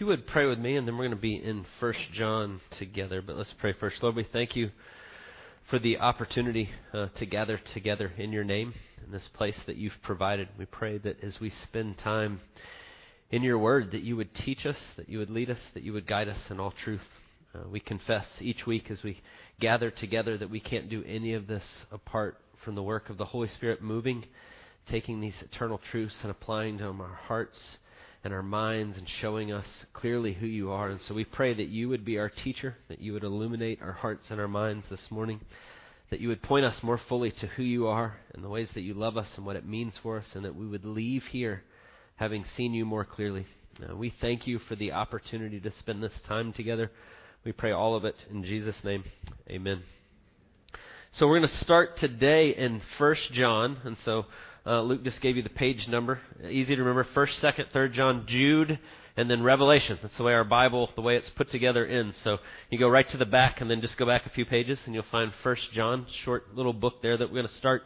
You would pray with me, and then we're going to be in First John together. But let's pray first. Lord, we thank you for the opportunity uh, to gather together in your name in this place that you've provided. We pray that as we spend time in your word, that you would teach us, that you would lead us, that you would guide us in all truth. Uh, we confess each week as we gather together that we can't do any of this apart from the work of the Holy Spirit moving, taking these eternal truths and applying them our hearts and our minds and showing us clearly who you are. And so we pray that you would be our teacher, that you would illuminate our hearts and our minds this morning, that you would point us more fully to who you are and the ways that you love us and what it means for us, and that we would leave here having seen you more clearly. Uh, we thank you for the opportunity to spend this time together. We pray all of it in Jesus' name. Amen. So we're going to start today in First John, and so uh, Luke just gave you the page number. Easy to remember. First, second, third John, Jude, and then Revelation. That's the way our Bible, the way it's put together, ends. So you go right to the back, and then just go back a few pages, and you'll find First John, short little book there that we're going to start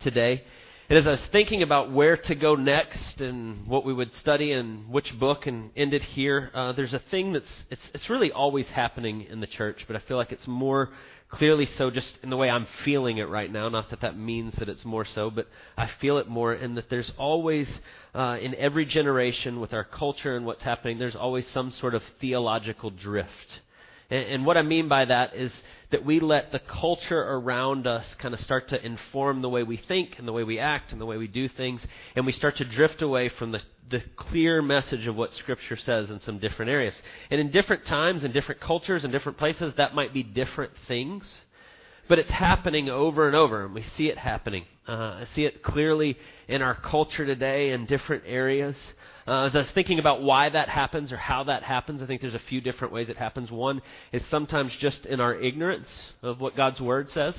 today. And as I was thinking about where to go next and what we would study and which book and end it here, uh, there's a thing that's it's it's really always happening in the church, but I feel like it's more clearly so just in the way I'm feeling it right now. Not that that means that it's more so, but I feel it more in that there's always, uh, in every generation with our culture and what's happening, there's always some sort of theological drift. And, and what I mean by that is that we let the culture around us kind of start to inform the way we think and the way we act and the way we do things, and we start to drift away from the, the clear message of what Scripture says in some different areas. And in different times, in different cultures, in different places, that might be different things. But it's happening over and over, and we see it happening. Uh, I see it clearly in our culture today in different areas. Uh, as I was thinking about why that happens or how that happens, I think there's a few different ways it happens. One is sometimes just in our ignorance of what God's Word says.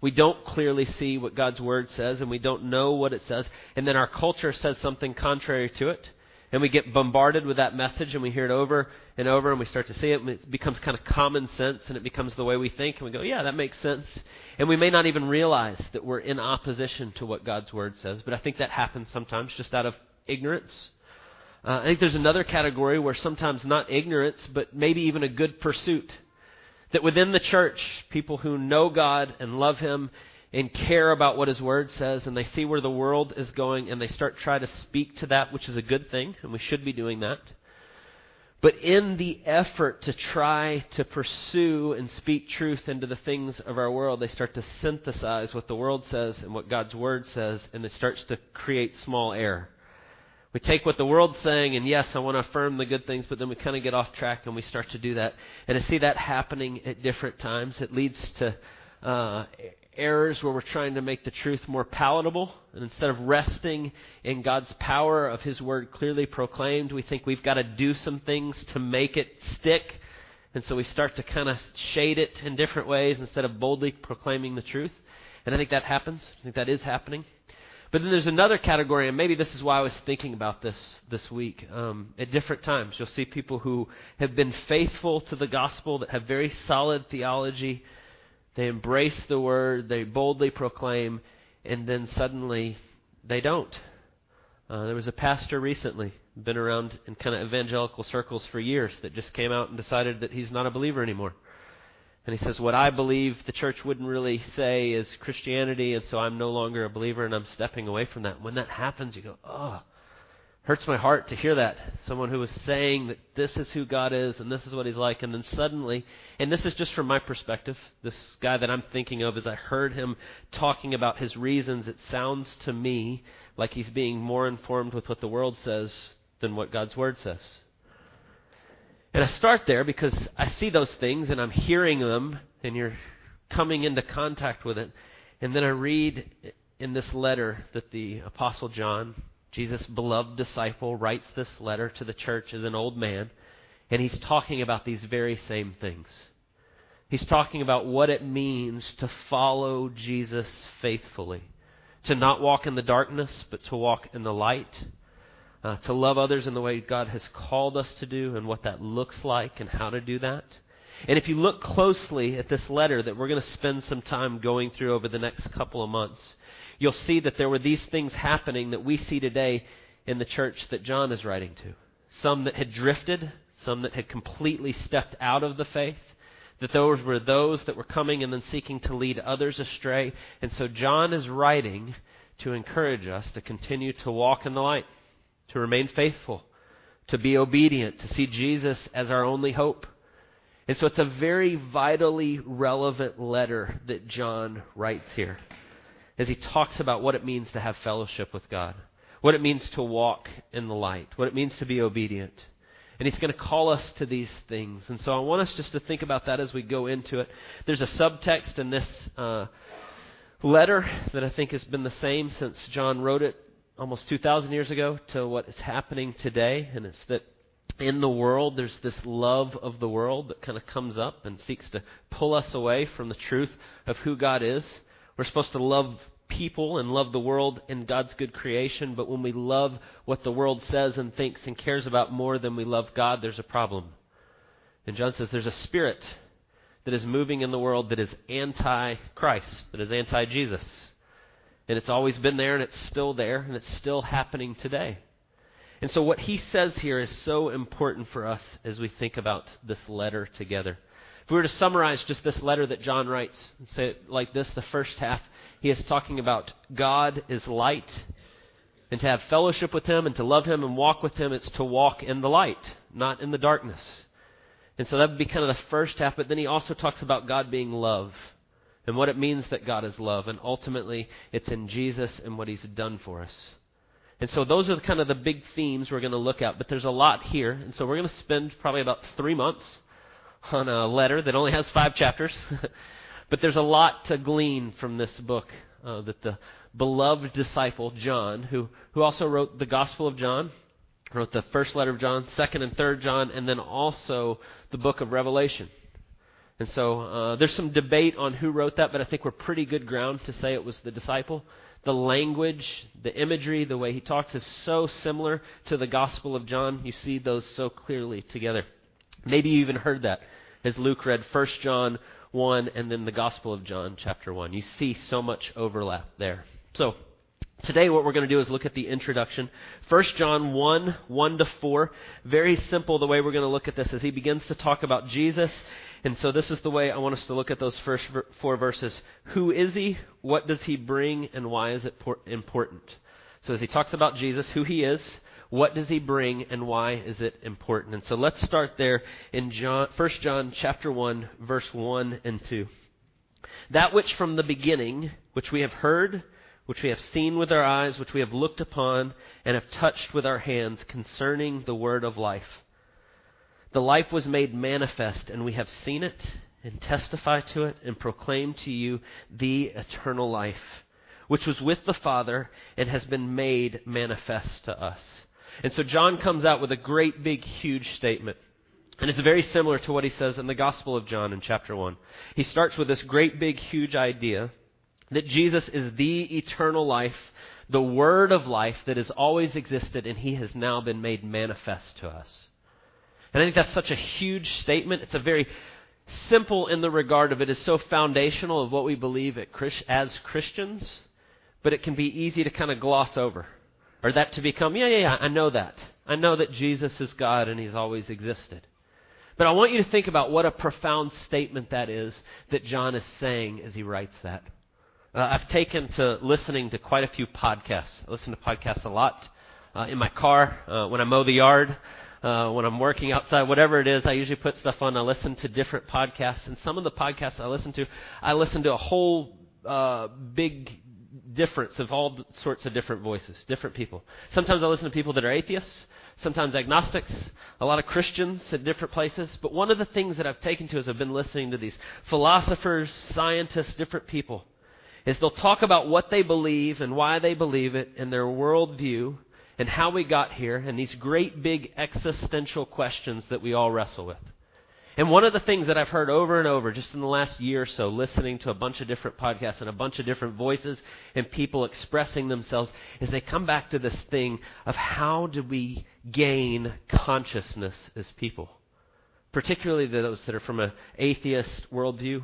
We don't clearly see what God's Word says, and we don't know what it says, and then our culture says something contrary to it, and we get bombarded with that message, and we hear it over and over, and we start to see it, and it becomes kind of common sense, and it becomes the way we think, and we go, yeah, that makes sense. And we may not even realize that we're in opposition to what God's Word says, but I think that happens sometimes just out of ignorance uh, I think there's another category where sometimes not ignorance, but maybe even a good pursuit. That within the church, people who know God and love Him and care about what His Word says, and they see where the world is going, and they start trying to speak to that, which is a good thing, and we should be doing that. But in the effort to try to pursue and speak truth into the things of our world, they start to synthesize what the world says and what God's Word says, and it starts to create small error. We take what the world's saying, and yes, I want to affirm the good things, but then we kind of get off track and we start to do that. And I see that happening at different times. It leads to uh, errors where we're trying to make the truth more palatable. And instead of resting in God's power of His Word clearly proclaimed, we think we've got to do some things to make it stick. And so we start to kind of shade it in different ways instead of boldly proclaiming the truth. And I think that happens. I think that is happening. But then there's another category, and maybe this is why I was thinking about this this week. Um, at different times, you'll see people who have been faithful to the gospel, that have very solid theology. They embrace the word, they boldly proclaim, and then suddenly they don't. Uh, there was a pastor recently, been around in kind of evangelical circles for years, that just came out and decided that he's not a believer anymore. And he says, What I believe the church wouldn't really say is Christianity, and so I'm no longer a believer and I'm stepping away from that. When that happens, you go, Oh, hurts my heart to hear that. Someone who was saying that this is who God is and this is what He's like, and then suddenly, and this is just from my perspective, this guy that I'm thinking of, as I heard him talking about his reasons, it sounds to me like he's being more informed with what the world says than what God's Word says. And I start there because I see those things and I'm hearing them and you're coming into contact with it. And then I read in this letter that the Apostle John, Jesus' beloved disciple, writes this letter to the church as an old man. And he's talking about these very same things. He's talking about what it means to follow Jesus faithfully. To not walk in the darkness, but to walk in the light uh, to love others in the way God has called us to do and what that looks like and how to do that. And if you look closely at this letter that we're going to spend some time going through over the next couple of months, you'll see that there were these things happening that we see today in the church that John is writing to. Some that had drifted, some that had completely stepped out of the faith, that those were those that were coming and then seeking to lead others astray. And so John is writing to encourage us to continue to walk in the light, to remain faithful, to be obedient, to see Jesus as our only hope. And so it's a very vitally relevant letter that John writes here as he talks about what it means to have fellowship with God, what it means to walk in the light, what it means to be obedient. And he's going to call us to these things. And so I want us just to think about that as we go into it. There's a subtext in this uh, letter that I think has been the same since John wrote it almost 2,000 years ago to what is happening today. And it's that in the world, there's this love of the world that kind of comes up and seeks to pull us away from the truth of who God is. We're supposed to love people and love the world and God's good creation, but when we love what the world says and thinks and cares about more than we love God, there's a problem. And John says there's a spirit that is moving in the world that is anti Christ, that is anti Jesus. And it's always been there and it's still there and it's still happening today. And so what he says here is so important for us as we think about this letter together. If we were to summarize just this letter that John writes and say it like this, the first half, he is talking about God is light, and to have fellowship with Him and to love Him and walk with Him, it's to walk in the light, not in the darkness. And so that would be kind of the first half, but then he also talks about God being love and what it means that God is love, and ultimately it's in Jesus and what He's done for us. And so those are kind of the big themes we're going to look at, but there's a lot here, and so we're going to spend probably about three months on a letter that only has five chapters. but there's a lot to glean from this book uh, that the beloved disciple, John, who, who also wrote the Gospel of John, wrote the first letter of John, second and third John, and then also the book of Revelation. And so uh, there's some debate on who wrote that, but I think we're pretty good ground to say it was the disciple. The language, the imagery, the way he talks is so similar to the Gospel of John. You see those so clearly together. Maybe you even heard that as Luke read 1 John 1 and then the Gospel of John chapter 1. You see so much overlap there. So, Today, what we're going to do is look at the introduction. 1 John 1, 1 to 4. Very simple the way we're going to look at this as he begins to talk about Jesus. And so, this is the way I want us to look at those first four verses. Who is he? What does he bring? And why is it important? So, as he talks about Jesus, who he is, what does he bring and why is it important? And so let's start there in John, 1 John chapter 1 verse 1 and 2. That which from the beginning, which we have heard, which we have seen with our eyes, which we have looked upon and have touched with our hands concerning the word of life. The life was made manifest and we have seen it and testify to it and proclaim to you the eternal life, which was with the Father and has been made manifest to us. And so John comes out with a great, big, huge statement. And it's very similar to what he says in the Gospel of John in chapter 1. He starts with this great, big, huge idea that Jesus is the eternal life, the Word of life that has always existed, and He has now been made manifest to us. And I think that's such a huge statement. It's a very simple in the regard of it is so foundational of what we believe as Christians, but it can be easy to kind of gloss over. Or that to become, yeah, yeah, yeah, I know that. I know that Jesus is God and He's always existed. But I want you to think about what a profound statement that is that John is saying as he writes that. Uh, I've taken to listening to quite a few podcasts. I listen to podcasts a lot uh, in my car, uh, when I mow the yard, uh, when I'm working outside, whatever it is. I usually put stuff on. I listen to different podcasts, and some of the podcasts I listen to, I listen to a whole uh, big difference of all sorts of different voices, different people. Sometimes I listen to people that are atheists, sometimes agnostics, a lot of Christians at different places. But one of the things that I've taken to as I've been listening to these philosophers, scientists, different people, is they'll talk about what they believe and why they believe it and their worldview and how we got here and these great big existential questions that we all wrestle with. And one of the things that I've heard over and over just in the last year or so, listening to a bunch of different podcasts and a bunch of different voices and people expressing themselves, is they come back to this thing of how do we gain consciousness as people? Particularly those that are from an atheist worldview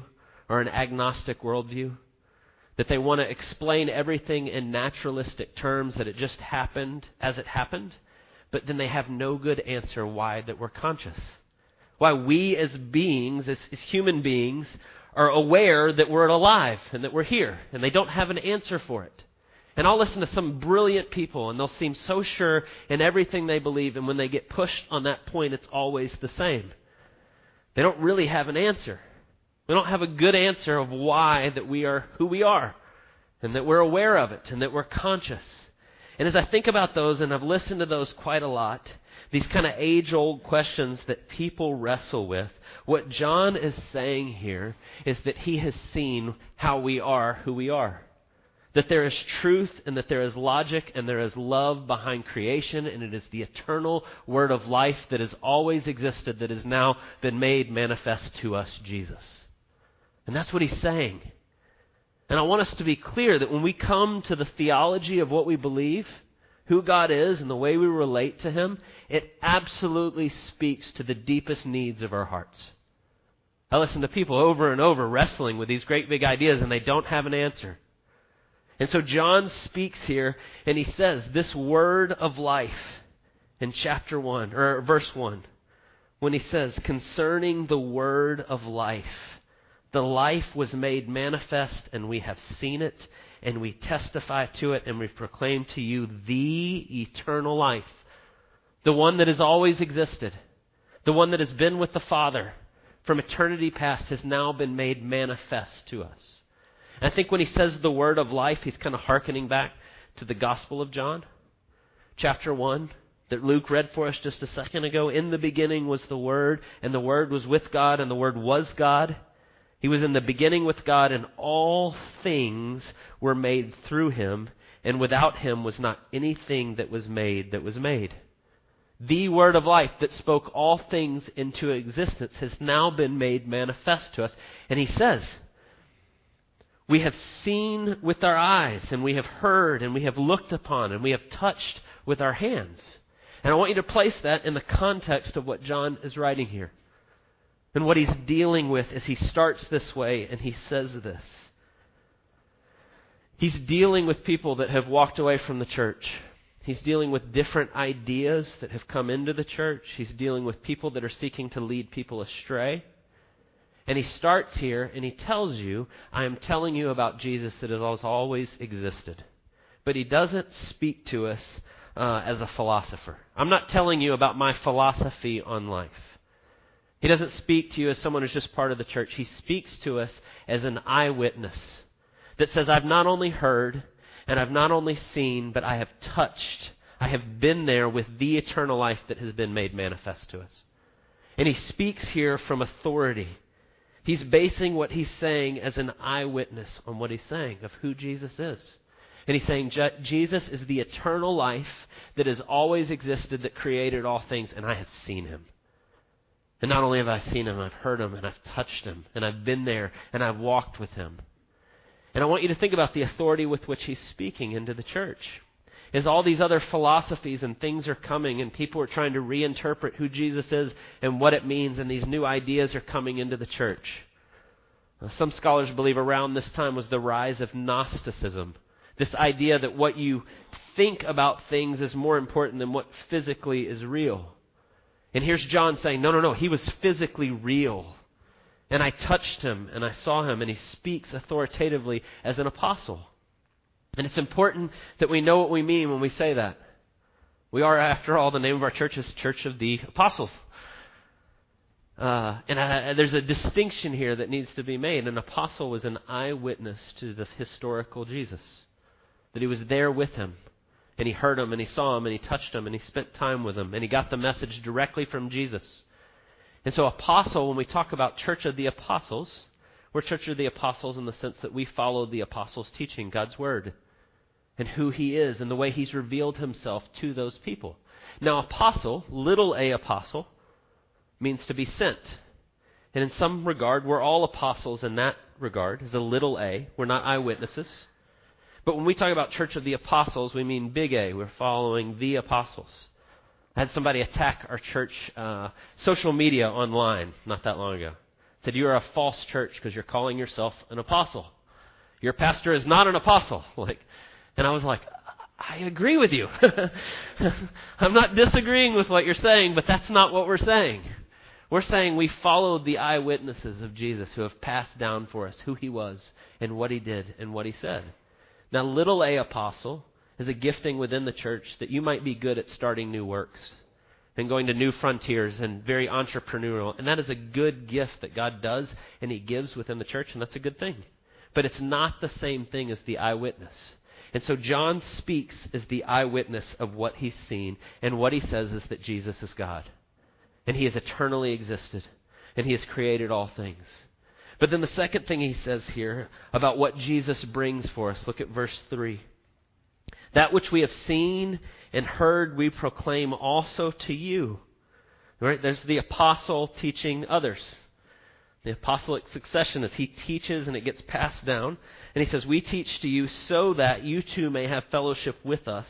or an agnostic worldview. That they want to explain everything in naturalistic terms, that it just happened as it happened. but then they have no good answer why that we're conscious. Why we as beings, as, as human beings, are aware that we're alive and that we're here, and they don't have an answer for it. And I'll listen to some brilliant people, and they'll seem so sure in everything they believe, and when they get pushed on that point, it's always the same. They don't really have an answer. We don't have a good answer of why that we are who we are, and that we're aware of it, and that we're conscious. And as I think about those, and I've listened to those quite a lot, these kind of age old questions that people wrestle with, what John is saying here is that he has seen how we are who we are. That there is truth and that there is logic and there is love behind creation, and it is the eternal word of life that has always existed that has now been made manifest to us, Jesus. And that's what he's saying. And I want us to be clear that when we come to the theology of what we believe, who God is and the way we relate to Him, it absolutely speaks to the deepest needs of our hearts. I listen to people over and over wrestling with these great big ideas and they don't have an answer. And so John speaks here and he says, This word of life in chapter 1, or verse 1, when he says, Concerning the word of life, the life was made manifest and we have seen it and we testify to it and we proclaim to you the eternal life, the one that has always existed, the one that has been with the Father from eternity past has now been made manifest to us. And I think when he says the word of life, he's kind of hearkening back to the Gospel of John, chapter 1, that Luke read for us just a second ago. In the beginning was the Word, and the Word was with God, and the Word was God. He was in the beginning with God, and all things were made through him, and without him was not anything that was made that was made. The Word of life that spoke all things into existence has now been made manifest to us. And he says, we have seen with our eyes, and we have heard, and we have looked upon, and we have touched with our hands. And I want you to place that in the context of what John is writing here. And what he's dealing with as he starts this way and he says this. He's dealing with people that have walked away from the church. He's dealing with different ideas that have come into the church. He's dealing with people that are seeking to lead people astray. And he starts here and he tells you, I am telling you about Jesus that has always existed. But he doesn't speak to us uh, as a philosopher. I'm not telling you about my philosophy on life. He doesn't speak to you as someone who's just part of the church. He speaks to us as an eyewitness that says, I've not only heard and I've not only seen, but I have touched. I have been there with the eternal life that has been made manifest to us. And he speaks here from authority. He's basing what he's saying as an eyewitness on what he's saying of who Jesus is. And he's saying, Jesus is the eternal life that has always existed, that created all things, and I have seen him. And not only have I seen him, I've heard him, and I've touched him, and I've been there, and I've walked with him. And I want you to think about the authority with which he's speaking into the church. As all these other philosophies and things are coming, and people are trying to reinterpret who Jesus is and what it means, and these new ideas are coming into the church. Some scholars believe around this time was the rise of Gnosticism. This idea that what you think about things is more important than what physically is real. And here's John saying, No, no, no, he was physically real. And I touched him and I saw him, and he speaks authoritatively as an apostle. And it's important that we know what we mean when we say that. We are, after all, the name of our church is Church of the Apostles. Uh, and I, there's a distinction here that needs to be made. An apostle was an eyewitness to the historical Jesus, that he was there with him, and he heard him, and he saw him, and he touched him, and he spent time with him, and he got the message directly from Jesus. And so, apostle, when we talk about Church of the Apostles, we're Church of the Apostles in the sense that we follow the Apostles' teaching, God's Word, and who He is, and the way He's revealed Himself to those people. Now, apostle, little a apostle, means to be sent. And in some regard, we're all apostles in that regard, as a little a. We're not eyewitnesses. But when we talk about Church of the Apostles, we mean big A. We're following the apostles. I had somebody attack our church uh, social media online not that long ago. Said you are a false church because you're calling yourself an apostle. Your pastor is not an apostle. Like, and I was like, I agree with you. I'm not disagreeing with what you're saying, but that's not what we're saying. We're saying we followed the eyewitnesses of Jesus who have passed down for us who he was and what he did and what he said. Now, little a apostle is a gifting within the church that you might be good at starting new works and going to new frontiers and very entrepreneurial. And that is a good gift that God does and he gives within the church, and that's a good thing. But it's not the same thing as the eyewitness. And so John speaks as the eyewitness of what he's seen, and what he says is that Jesus is God. And he has eternally existed, and he has created all things. But then the second thing he says here about what Jesus brings for us, look at verse 3. That which we have seen and heard we proclaim also to you. Right? There's the apostle teaching others. The apostolic succession as he teaches and it gets passed down. And he says, We teach to you so that you too may have fellowship with us.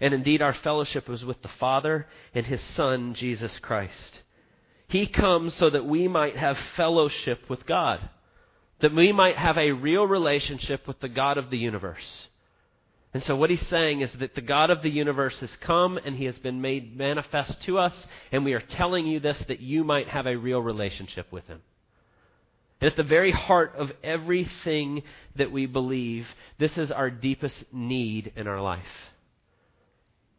And indeed, our fellowship is with the Father and his Son, Jesus Christ. He comes so that we might have fellowship with God, that we might have a real relationship with the God of the universe. And so what he's saying is that the God of the universe has come and he has been made manifest to us, and we are telling you this that you might have a real relationship with him. And at the very heart of everything that we believe, this is our deepest need in our life.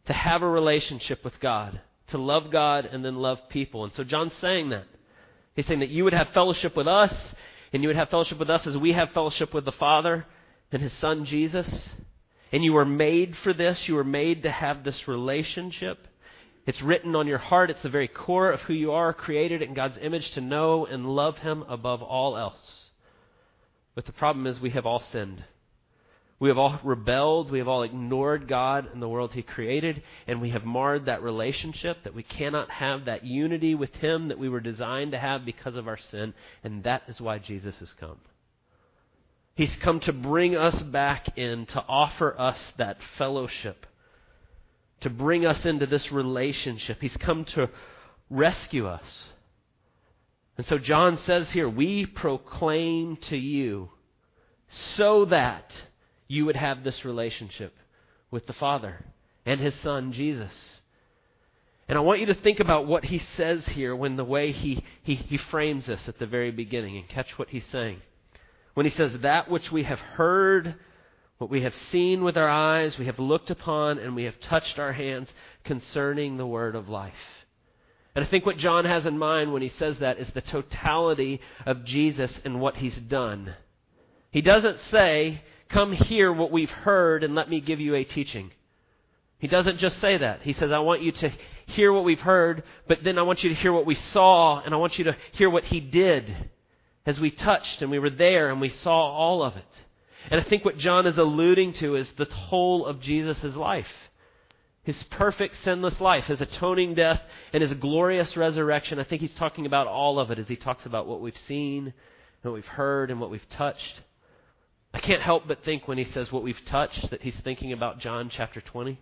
To have a relationship with God, to love God and then love people. And so John's saying that. He's saying that you would have fellowship with us, and you would have fellowship with us as we have fellowship with the Father and His Son Jesus. And you were made for this. You were made to have this relationship. It's written on your heart. It's the very core of who you are, created in God's image to know and love Him above all else. But the problem is we have all sinned. We have all rebelled. We have all ignored God and the world He created, and we have marred that relationship that we cannot have that unity with Him that we were designed to have because of our sin, and that is why Jesus has come. He's come to bring us back in, to offer us that fellowship to bring us into this relationship. He's come to rescue us. And so John says here, we proclaim to you so that you would have this relationship with the Father and His Son, Jesus. And I want you to think about what he says here when the way he, he, he frames this at the very beginning and catch what he's saying. When he says, That which we have heard what we have seen with our eyes, we have looked upon, and we have touched our hands concerning the word of life. And I think what John has in mind when he says that is the totality of Jesus and what he's done. He doesn't say, Come hear what we've heard and let me give you a teaching. He doesn't just say that. He says, I want you to hear what we've heard, but then I want you to hear what we saw, and I want you to hear what he did as we touched and we were there and we saw all of it. And I think what John is alluding to is the whole of Jesus' life. His perfect sinless life, his atoning death, and his glorious resurrection. I think he's talking about all of it as he talks about what we've seen, and what we've heard, and what we've touched. I can't help but think when he says what we've touched that he's thinking about John chapter 20.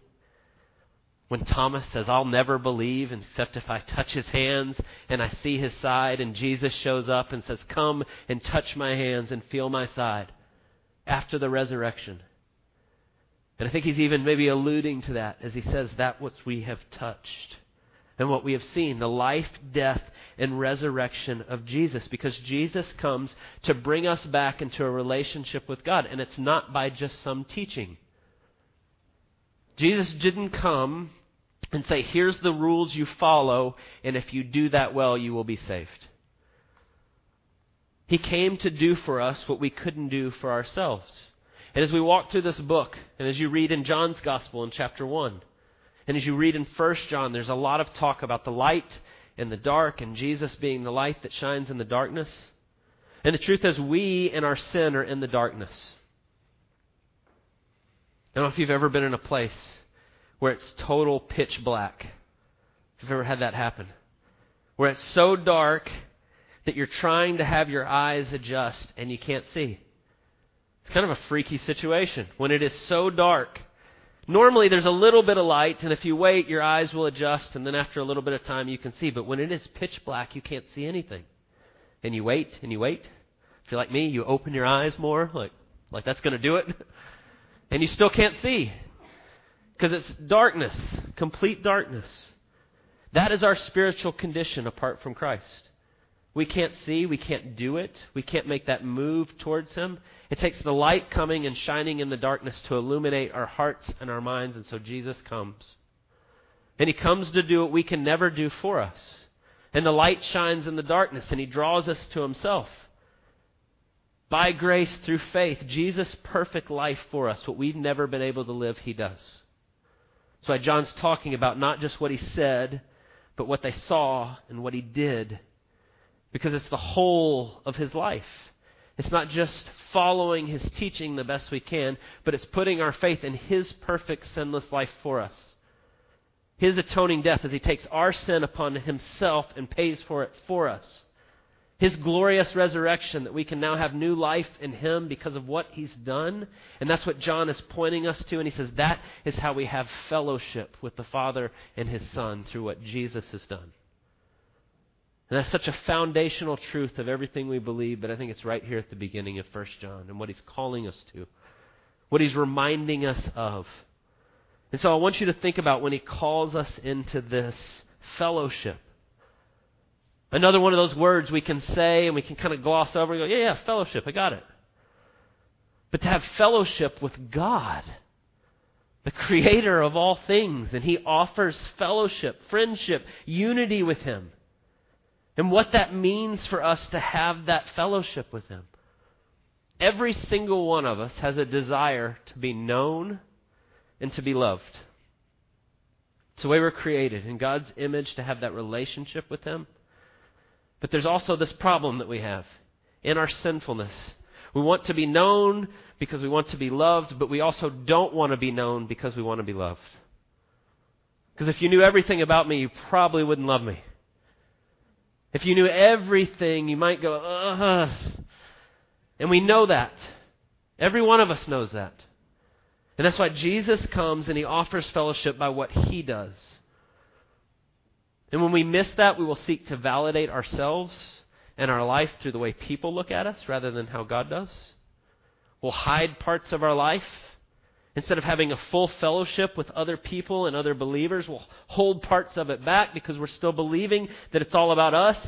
When Thomas says, I'll never believe except if I touch his hands and I see his side, and Jesus shows up and says, Come and touch my hands and feel my side after the resurrection. And I think he's even maybe alluding to that as he says that what we have touched and what we have seen the life, death, and resurrection of Jesus. Because Jesus comes to bring us back into a relationship with God, and it's not by just some teaching. Jesus didn't come and say, here's the rules you follow, and if you do that well, you will be saved. He came to do for us what we couldn't do for ourselves. And as we walk through this book, and as you read in John's Gospel in chapter 1, and as you read in 1 John, there's a lot of talk about the light and the dark, and Jesus being the light that shines in the darkness. And the truth is, we in our sin are in the darkness. I don't know if you've ever been in a place where it's total pitch black. If you've ever had that happen. Where it's so dark that you're trying to have your eyes adjust and you can't see. It's kind of a freaky situation when it is so dark. Normally there's a little bit of light, and if you wait, your eyes will adjust, and then after a little bit of time you can see. But when it is pitch black, you can't see anything. And you wait, and you wait. If you're like me, you open your eyes more, like, like that's going to do it. And you still can't see. Because it's darkness, complete darkness. That is our spiritual condition apart from Christ. We can't see, we can't do it, we can't make that move towards Him. It takes the light coming and shining in the darkness to illuminate our hearts and our minds, and so Jesus comes. And He comes to do what we can never do for us. And the light shines in the darkness, and He draws us to Himself. By grace, through faith, Jesus' perfect life for us, what we've never been able to live, He does. That's why John's talking about not just what He said, but what they saw and what He did. Because it's the whole of His life. It's not just following His teaching the best we can, but it's putting our faith in His perfect, sinless life for us. His atoning death as He takes our sin upon Himself and pays for it for us. His glorious resurrection that we can now have new life in Him because of what He's done. And that's what John is pointing us to. And he says that is how we have fellowship with the Father and His Son through what Jesus has done. And that's such a foundational truth of everything we believe, but I think it's right here at the beginning of 1 John and what he's calling us to, what he's reminding us of. And so I want you to think about when he calls us into this fellowship. Another one of those words we can say and we can kind of gloss over and go, yeah, yeah, fellowship, I got it. But to have fellowship with God, the creator of all things, and he offers fellowship, friendship, unity with him. And what that means for us to have that fellowship with him. Every single one of us has a desire to be known and to be loved. It's the way we're created in God's image to have that relationship with Him. But there's also this problem that we have in our sinfulness. We want to be known because we want to be loved, but we also don't want to be known because we want to be loved. Because if you knew everything about me, you probably wouldn't love me. If you knew everything, you might go, ugh. And we know that. Every one of us knows that. And that's why Jesus comes and he offers fellowship by what he does. And when we miss that, we will seek to validate ourselves and our life through the way people look at us rather than how God does. We'll hide parts of our life. Instead of having a full fellowship with other people and other believers, we'll hold parts of it back because we're still believing that it's all about us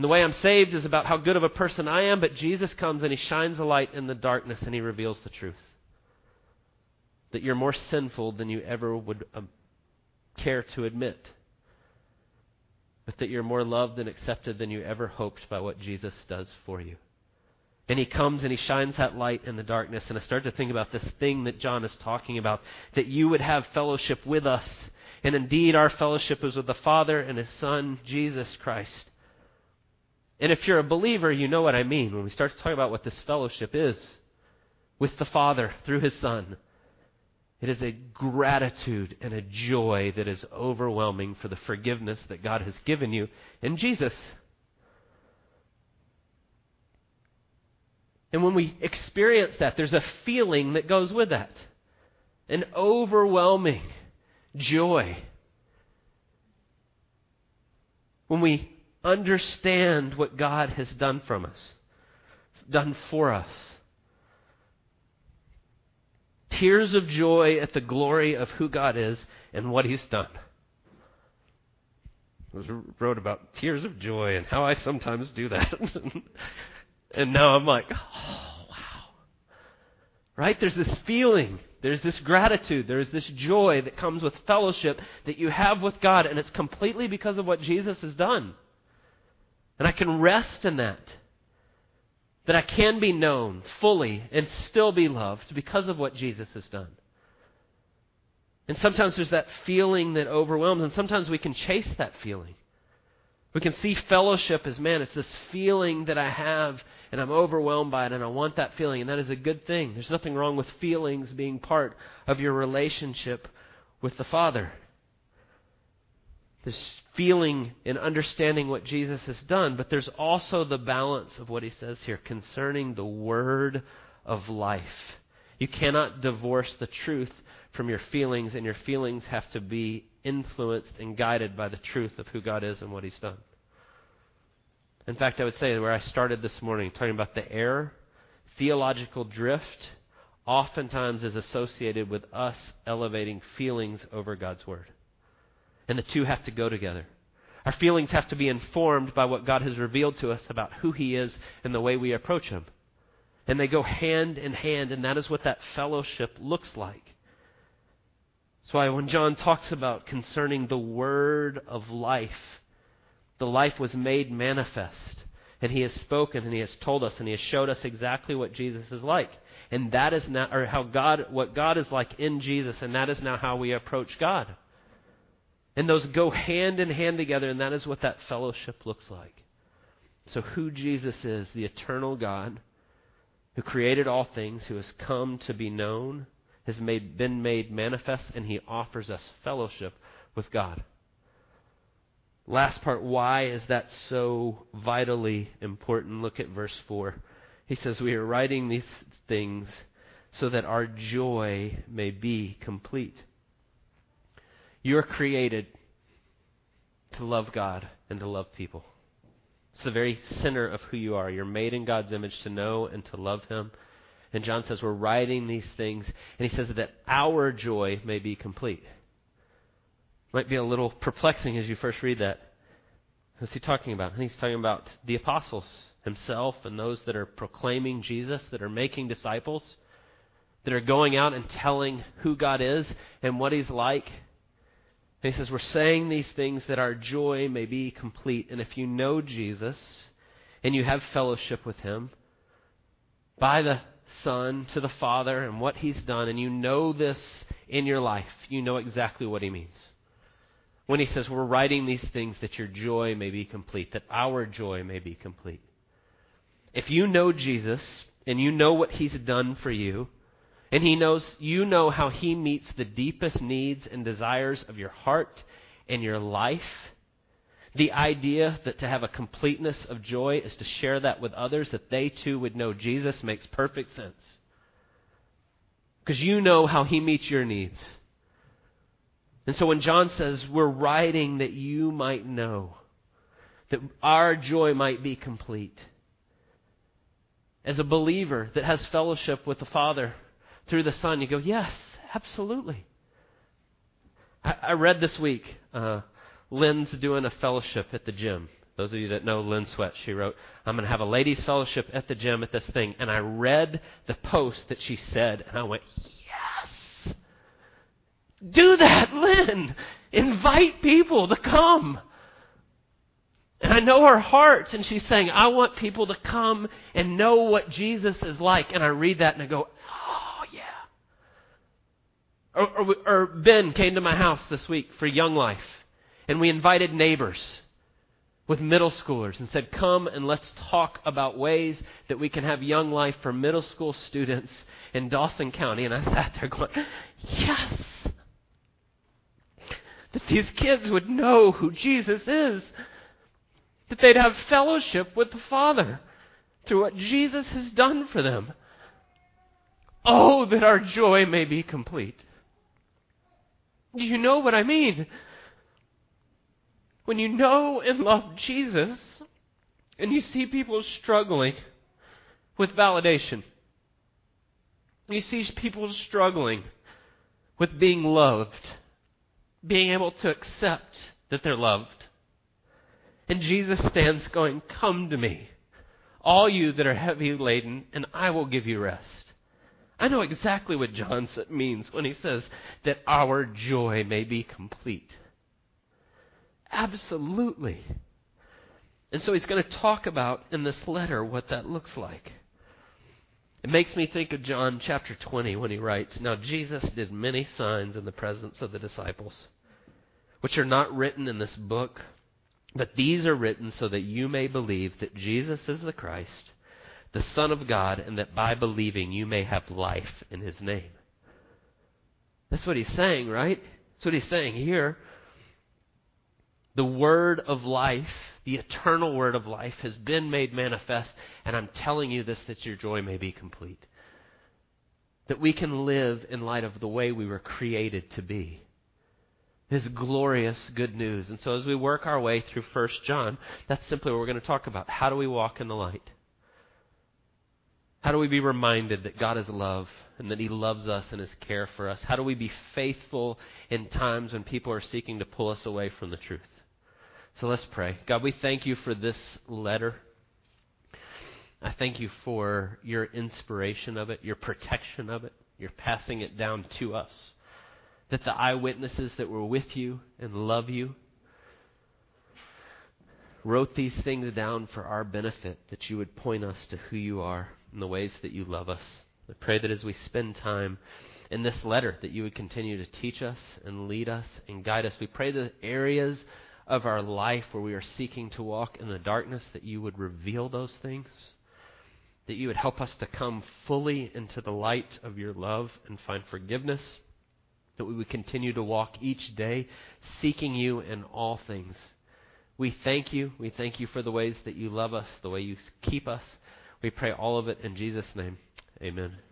and the way I'm saved is about how good of a person I am, but Jesus comes and he shines a light in the darkness and he reveals the truth. That you're more sinful than you ever would um, care to admit. But that you're more loved and accepted than you ever hoped by what Jesus does for you. And he comes and he shines that light in the darkness. And I start to think about this thing that John is talking about that you would have fellowship with us. And indeed, our fellowship is with the Father and his Son, Jesus Christ. And if you're a believer, you know what I mean when we start to talk about what this fellowship is with the Father through His Son. It is a gratitude and a joy that is overwhelming for the forgiveness that God has given you in Jesus. And when we experience that, there's a feeling that goes with that an overwhelming joy. When we understand what God has done from us, done for us. Tears of joy at the glory of who God is and what He's done. I wrote about tears of joy and how I sometimes do that. and now I'm like, oh, wow. Right? There's this feeling there's this gratitude, there's this joy that comes with fellowship that you have with God, and it's completely because of what Jesus has done. And I can rest in that. That I can be known fully and still be loved because of what Jesus has done. And sometimes there's that feeling that overwhelms, and sometimes we can chase that feeling. We can see fellowship as, man, it's this feeling that I have, and I'm overwhelmed by it, and I want that feeling, and that is a good thing. There's nothing wrong with feelings being part of your relationship with the Father this feeling and understanding what Jesus has done, but there's also the balance of what he says here concerning the word of life. You cannot divorce the truth from your feelings, and your feelings have to be influenced and guided by the truth of who God is and what he's done. In fact, I would say where I started this morning, talking about the error, theological drift, oftentimes is associated with us elevating feelings over God's Word. And the two have to go together. Our feelings have to be informed by what God has revealed to us about who He is and the way we approach Him. And they go hand in hand, and that is what that fellowship looks like. That's why when John talks about concerning the word of life, the life was made manifest. And he has spoken and he has told us and he has showed us exactly what Jesus is like. And that is now, or how God, what God is like in Jesus, and that is now how we approach God. And those go hand in hand together, and that is what that fellowship looks like. So, who Jesus is, the eternal God who created all things, who has come to be known, has made, been made manifest, and he offers us fellowship with God. Last part, why is that so vitally important? Look at verse 4. He says, We are writing these things so that our joy may be complete. You are created to love God and to love people. It's the very center of who you are. You're made in God's image to know and to love Him. And John says, We're writing these things, and he says that our joy may be complete. Might be a little perplexing as you first read that. What's he talking about? He's talking about the apostles himself and those that are proclaiming Jesus, that are making disciples, that are going out and telling who God is and what he's like. And he says, We're saying these things that our joy may be complete. And if you know Jesus and you have fellowship with him, by the Son to the Father and what he's done, and you know this in your life, you know exactly what he means when he says, We're writing these things that your joy may be complete, that our joy may be complete. If you know Jesus and you know what he's done for you, and he knows you know how he meets the deepest needs and desires of your heart and your life, the idea that to have a completeness of joy is to share that with others, that they too would know Jesus, makes perfect sense. Because you know how he meets your needs. And so when John says, We're writing that you might know, that our joy might be complete. As a believer that has fellowship with the Father through the Son, you go, Yes, absolutely. I, I read this week, uh, Lynn's doing a fellowship at the gym. Those of you that know Lynn Sweat, she wrote, I'm going to have a ladies' fellowship at the gym at this thing. And I read the post that she said, and I went, do that, Lynn. Invite people to come. And I know her heart, and she's saying, I want people to come and know what Jesus is like. And I read that and I go, oh, yeah. Or, or, or Ben came to my house this week for Young Life, and we invited neighbors with middle schoolers and said, Come and let's talk about ways that we can have Young Life for middle school students in Dawson County. And I sat there going, Yes! That these kids would know who Jesus is, that they'd have fellowship with the Father through what Jesus has done for them. Oh, that our joy may be complete. Do you know what I mean? When you know and love Jesus, and you see people struggling with validation, you see people struggling with being loved being able to accept that they're loved. And Jesus stands going, Come to me, all you that are heavy laden, and I will give you rest. I know exactly what John means when he says that our joy may be complete. Absolutely. And so he's going to talk about in this letter what that looks like. It makes me think of John chapter 20 when he writes, Now Jesus did many signs in the presence of the disciples, which are not written in this book, but these are written so that you may believe that Jesus is the Christ, the Son of God, and that by believing you may have life in his name. That's what he's saying, right? That's what he's saying here. The word of life the eternal word of life has been made manifest, and I'm telling you this that your joy may be complete. That we can live in light of the way we were created to be. This glorious good news. And so as we work our way through 1 John, that's simply what we're going to talk about. How do we walk in the light? How do we be reminded that God is love and that He loves us and His care for us? How do we be faithful in times when people are seeking to pull us away from the truth? So let's pray. God, we thank you for this letter. I thank you for your inspiration of it, your protection of it, your passing it down to us. That the eyewitnesses that were with you and love you wrote these things down for our benefit, that you would point us to who you are and the ways that you love us. I pray that as we spend time in this letter, that you would continue to teach us and lead us and guide us. We pray the areas of our life where we are seeking to walk in the darkness, that you would reveal those things, that you would help us to come fully into the light of your love and find forgiveness, that we would continue to walk each day seeking you in all things. We thank you. We thank you for the ways that you love us, the way you keep us. We pray all of it in Jesus' name. Amen.